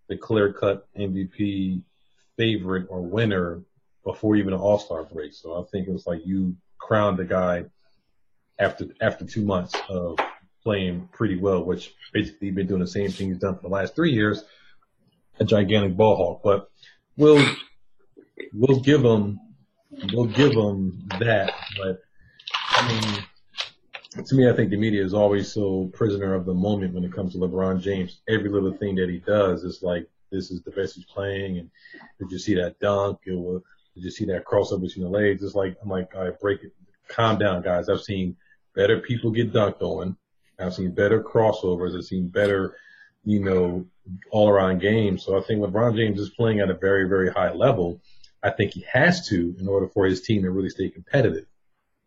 the clear cut MVP favorite or winner before even an All Star break. So I think it was like you crowned the guy after after two months of playing pretty well, which basically been doing the same thing he's done for the last three years, a gigantic ball hawk. But we'll we'll give them we'll give them that. But I mean, to me, I think the media is always so prisoner of the moment when it comes to LeBron James. Every little thing that he does is like this is the best he's playing, and did you see that dunk? It was, did you see that crossover between the legs? It's like I'm like, right, break it, calm down, guys. I've seen better people get dunked on. I've seen better crossovers. I've seen better, you know, all around game. So I think LeBron James is playing at a very, very high level. I think he has to in order for his team to really stay competitive.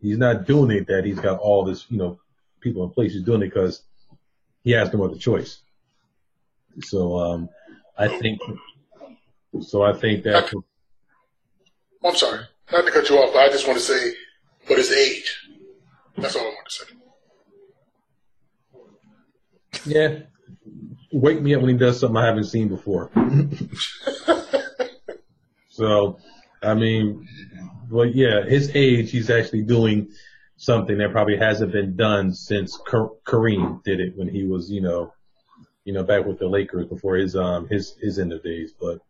He's not doing it that he's got all this, you know, people in place. He's doing it because he has no other choice. So, um, I think, so I think that. I'm sorry. not to cut you off, but I just want to say, but his age. That's all I want to say. Yeah. Wake me up when he does something I haven't seen before. so, I mean, well, yeah, his age, he's actually doing something that probably hasn't been done since Kareem did it when he was, you know, you know, back with the Lakers before his um his his end of days. But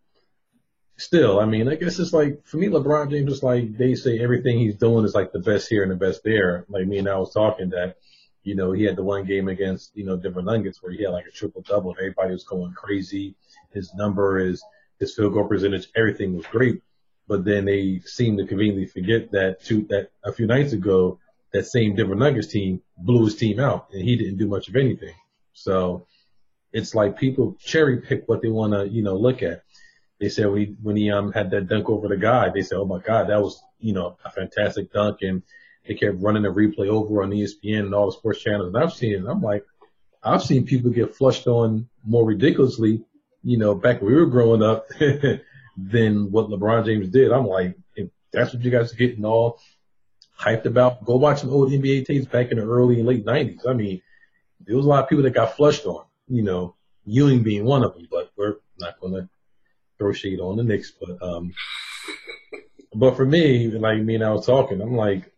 still, I mean, I guess it's like for me, LeBron James is like they say everything he's doing is like the best here and the best there. Like me and I was talking that, you know, he had the one game against you know Denver Nuggets where he had like a triple double. Everybody was going crazy. His number is his field goal percentage, everything was great. But then they seem to conveniently forget that two that a few nights ago that same Denver Nuggets team blew his team out and he didn't do much of anything. So it's like people cherry pick what they want to, you know, look at. They said we, when he, um, had that dunk over the guy, they said, Oh my God, that was, you know, a fantastic dunk. And they kept running the replay over on ESPN and all the sports channels. And I've seen it. I'm like, I've seen people get flushed on more ridiculously, you know, back when we were growing up than what LeBron James did. I'm like, if that's what you guys are getting all hyped about, go watch some old NBA tapes back in the early and late 90s. I mean, there was a lot of people that got flushed on, you know, Ewing being one of them, but we're not going to throw shade on the Knicks. But, um, but for me, like me and I was talking, I'm like,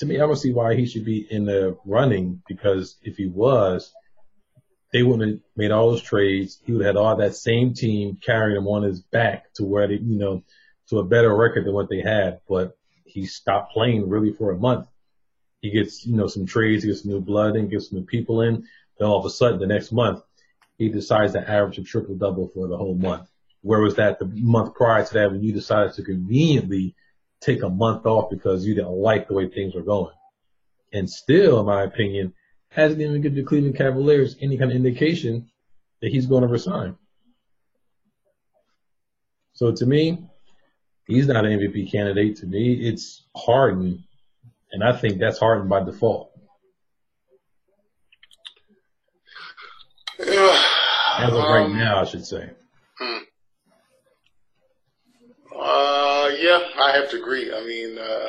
to me, I don't see why he should be in the running because if he was, they wouldn't have made all those trades. He would have had all that same team carrying him on his back to where they, you know, to a better record than what they had. But he stopped playing really for a month. He gets, you know, some trades, he gets new blood in, gets some new people in. Then all of a sudden, the next month, he decides to average a triple double for the whole month. Where was that the month prior to that when you decided to conveniently take a month off because you didn't like the way things were going? And still, in my opinion, hasn't even given the Cleveland Cavaliers any kind of indication that he's going to resign. So to me, he's not an MVP candidate. To me, it's Harden, and I think that's Harden by default. As of um, right now, I should say. Hmm. Uh, yeah, I have to agree. I mean, uh,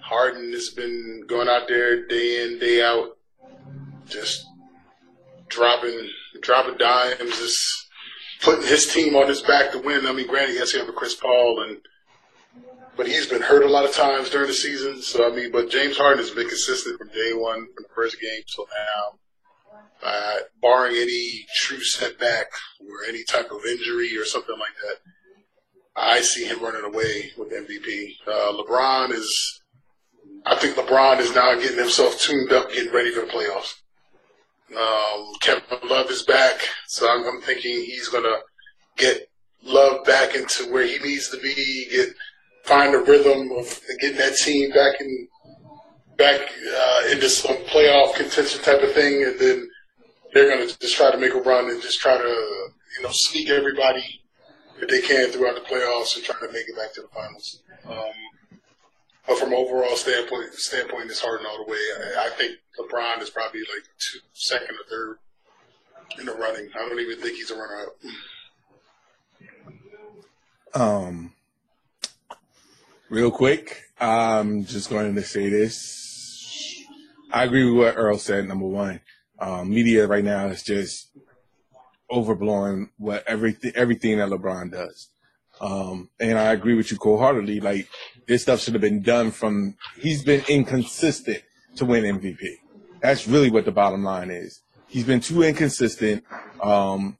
Harden has been going out there day in, day out, just dropping, dropping dimes, just putting his team on his back to win. I mean, granted, yes, you have a Chris Paul, and but he's been hurt a lot of times during the season. So I mean, but James Harden has been consistent from day one, from the first game till now. Uh, barring any true setback or any type of injury or something like that, I see him running away with MVP. Uh, LeBron is, I think LeBron is now getting himself tuned up, getting ready for the playoffs. Um, Kevin Love is back, so I'm, I'm thinking he's gonna get Love back into where he needs to be, get find a rhythm of getting that team back in back uh, into some playoff contention type of thing, and then they're gonna just try to make a run and just try to you know sneak everybody that they can throughout the playoffs and try to make it back to the finals. Um, but from an overall standpoint, standpoint, it's Harden all the way. I, I think LeBron is probably like two, second or third in the running. I don't even think he's a runner up. Um, real quick, I'm just going to say this. I agree with what Earl said. Number one, um, media right now is just overblowing what everything everything that LeBron does. Um, and I agree with you wholeheartedly. Like this stuff should have been done from. He's been inconsistent to win MVP. That's really what the bottom line is. He's been too inconsistent. Um,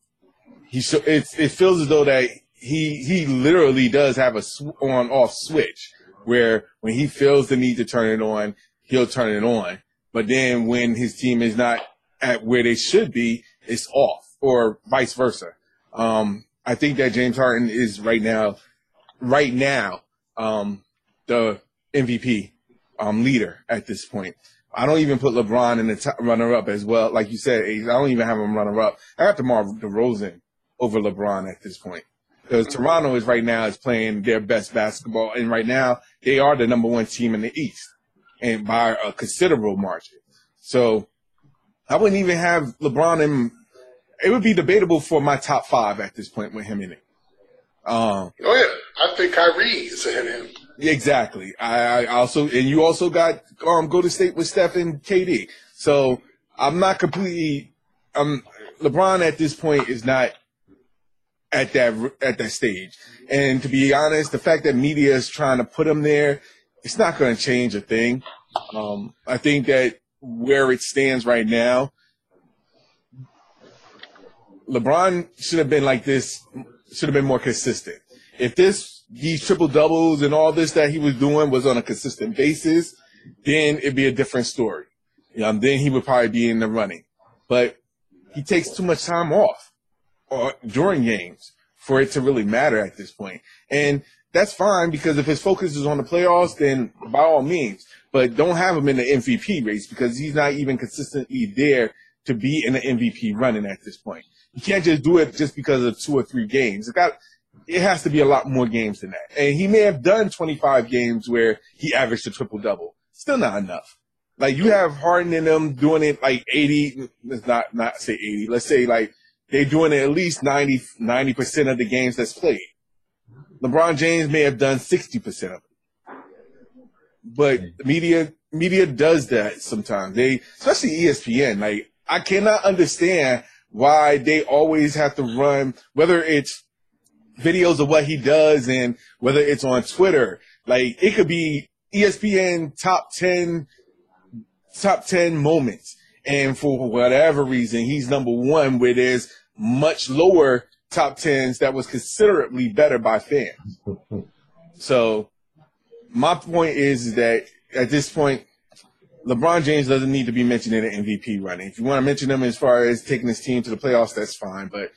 he sh- it feels as though that he he literally does have a sw- on off switch where when he feels the need to turn it on, he'll turn it on. But then when his team is not at where they should be, it's off, or vice versa. Um, I think that James Harden is right now, right now, um, the MVP um, leader at this point. I don't even put LeBron in the t- runner up as well. Like you said, I don't even have him runner up. I have DeMar DeRozan over LeBron at this point. Because Toronto is right now is playing their best basketball, and right now they are the number one team in the East, and by a considerable margin. So I wouldn't even have LeBron in. It would be debatable for my top five at this point with him in it. Um, oh yeah I think Kyrie is ahead of him. Exactly. I, I also, and you also got um Golden State with Steph and KD. So I'm not completely. Um, LeBron at this point is not at that at that stage. And to be honest, the fact that media is trying to put him there, it's not going to change a thing. Um, I think that where it stands right now, LeBron should have been like this. Should have been more consistent. If this these triple doubles and all this that he was doing was on a consistent basis, then it'd be a different story. Then he would probably be in the running. But he takes too much time off or during games for it to really matter at this point. And that's fine because if his focus is on the playoffs, then by all means, but don't have him in the MVP race because he's not even consistently there to be in the MVP running at this point. You can't just do it just because of two or three games. It got, it has to be a lot more games than that. And he may have done 25 games where he averaged a triple double. Still not enough. Like you have Harden in them doing it like 80, let's not, not say 80, let's say like they're doing it at least 90, 90% of the games that's played. LeBron James may have done 60% of it. But media, media does that sometimes. They, especially ESPN, like I cannot understand why they always have to run, whether it's videos of what he does and whether it's on Twitter. Like it could be ESPN top 10, top 10 moments. And for whatever reason, he's number one where there's much lower top tens that was considerably better by fans. so my point is that at this point, LeBron James doesn't need to be mentioned in an MVP running. If you want to mention him as far as taking his team to the playoffs, that's fine, but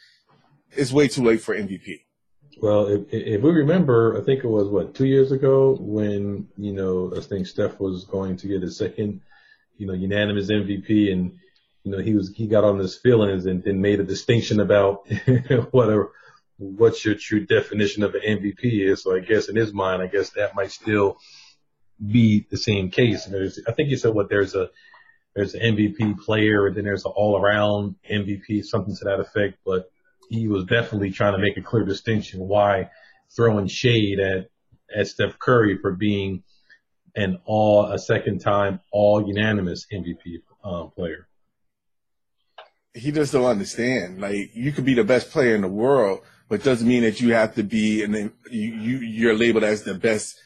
it's way too late for MVP. Well, if, if we remember, I think it was what two years ago when you know I think Steph was going to get a second, you know, unanimous MVP, and you know he was he got on his feelings and then made a distinction about what a what's your true definition of an MVP is. So I guess in his mind, I guess that might still be the same case. There's, I think you said what there's a there's an MVP player and then there's an all around MVP, something to that effect. But he was definitely trying to make a clear distinction why throwing shade at at Steph Curry for being an all a second time all unanimous MVP um, player. He just don't understand. Like you could be the best player in the world, but doesn't mean that you have to be and then you, you you're labeled as the best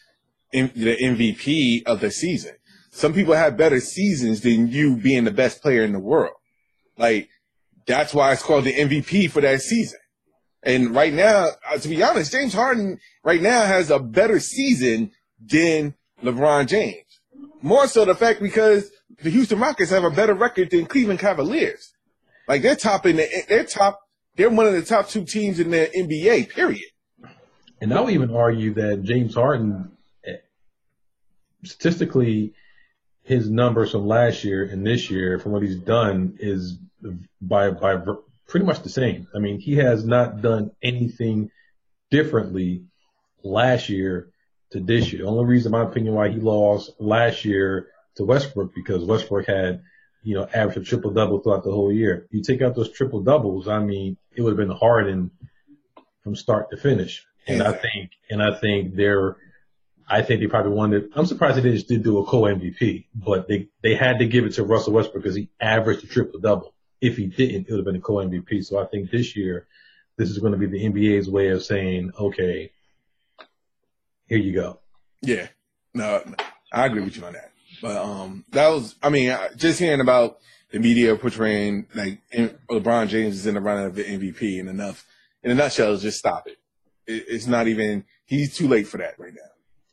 the MVP of the season. Some people have better seasons than you being the best player in the world. Like that's why it's called the MVP for that season. And right now, uh, to be honest, James Harden right now has a better season than LeBron James. More so the fact because the Houston Rockets have a better record than Cleveland Cavaliers. Like they're top in the, they're top, they're one of the top two teams in the NBA, period. And I'll even argue that James Harden statistically, his numbers from last year and this year, from what he's done, is by by pretty much the same. I mean, he has not done anything differently last year to this year. The only reason, in my opinion, why he lost last year to Westbrook because Westbrook had, you know, average a triple double throughout the whole year. You take out those triple doubles, I mean, it would have been Harden from start to finish. And I think, and I think they're I think they probably wanted. I'm surprised they just did do a co MVP, but they they had to give it to Russell Westbrook because he averaged a triple double. If he didn't, it would have been a co MVP. So I think this year, this is going to be the NBA's way of saying, okay, here you go. Yeah, no, I agree with you on that. But um, that was, I mean, just hearing about the media portraying like LeBron James is in the running of the MVP and enough. In a nutshell, just stop it. it. It's not even. He's too late for that right now.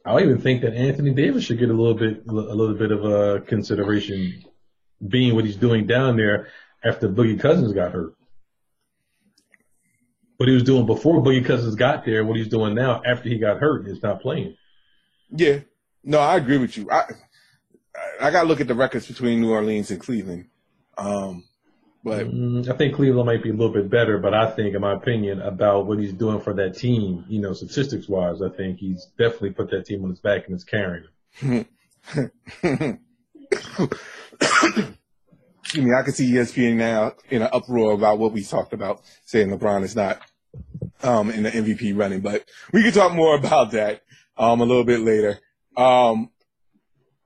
I even think that Anthony Davis should get a little bit, a little bit of a consideration, being what he's doing down there after Boogie Cousins got hurt. What he was doing before Boogie Cousins got there, what he's doing now after he got hurt, is not playing. Yeah, no, I agree with you. I I got to look at the records between New Orleans and Cleveland. Um, but mm, I think Cleveland might be a little bit better, but I think, in my opinion, about what he's doing for that team, you know, statistics wise, I think he's definitely put that team on his back and is carrying it. Excuse me, I can see ESPN now in an uproar about what we talked about, saying LeBron is not um, in the MVP running, but we can talk more about that, um, a little bit later. Um,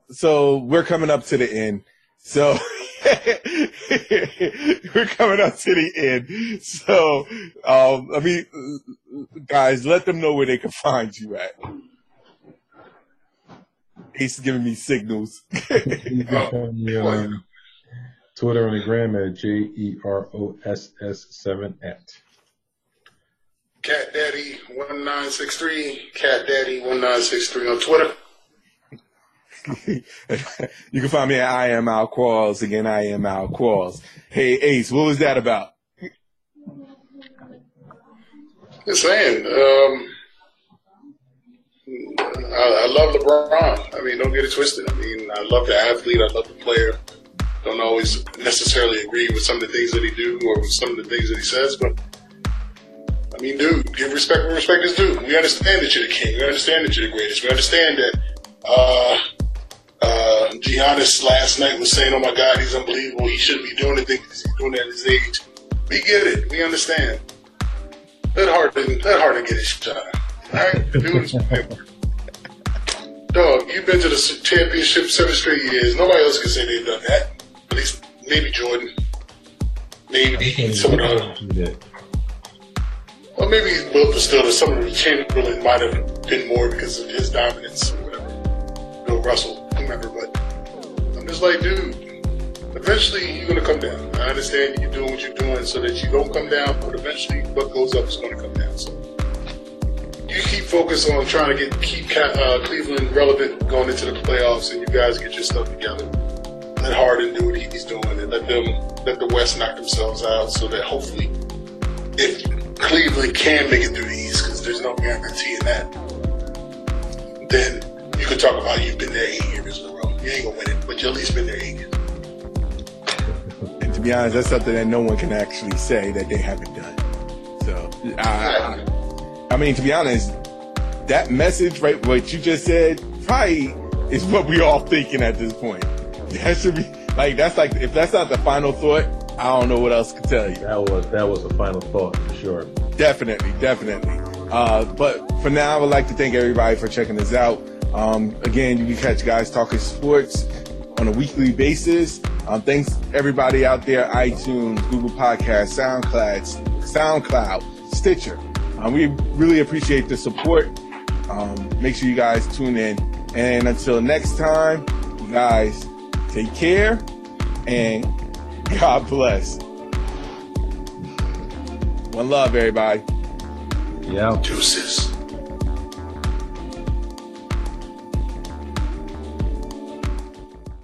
so we're coming up to the end. So we're coming up to the end. So, um, I mean, guys, let them know where they can find you at. He's giving me signals. um, Twitter and the gram at J E R O S S 7 at. Cat Daddy 1963, Cat Daddy 1963 on Twitter. you can find me at I am Al Qualls. Again, I am Al Qualls. Hey, Ace, what was that about? Just saying, um, I, I, love LeBron. I mean, don't get it twisted. I mean, I love the athlete. I love the player. Don't always necessarily agree with some of the things that he do or with some of the things that he says, but I mean, dude, give respect where respect is due. We understand that you're the king. We understand that you're the greatest. We understand that uh, uh, Giannis last night was saying, "Oh my God, he's unbelievable. He shouldn't be doing the things he's doing at his age." We get it. We understand. Let Harden, let Harden get his shine. All right, dude. Dog, you've been to the championship seven straight years. Nobody else can say they've done that. At least maybe Jordan, maybe some of the. Well, maybe Wilt still. Some of the Chamberlain might have been more because of his dominance or whatever. Bill Russell but I'm just like, dude, eventually you're gonna come down. I understand you're doing what you're doing so that you don't come down, but eventually what goes up is gonna come down. So you keep focused on trying to get keep uh, Cleveland relevant going into the playoffs, and you guys get your stuff together. Let Harden do what he's doing, and let them let the West knock themselves out, so that hopefully, if Cleveland can make it through the East, because there's no guarantee in that, then could talk about you've been there eight years in a row. You ain't gonna win it, but you at least been there eight years. And to be honest, that's something that no one can actually say that they haven't done. So, I, I mean, to be honest, that message, right, what you just said, probably is what we all thinking at this point. That should be like that's like if that's not the final thought, I don't know what else to tell you. That was that was the final thought for sure. Definitely, definitely. Uh, but for now, I would like to thank everybody for checking us out. Um, again, you can catch guys talking sports on a weekly basis. Um, thanks everybody out there, iTunes, Google Podcasts, SoundCloud, SoundCloud, Stitcher. Um, we really appreciate the support. Um, make sure you guys tune in. And until next time, you guys take care and God bless. One love, everybody. Yeah. Juices.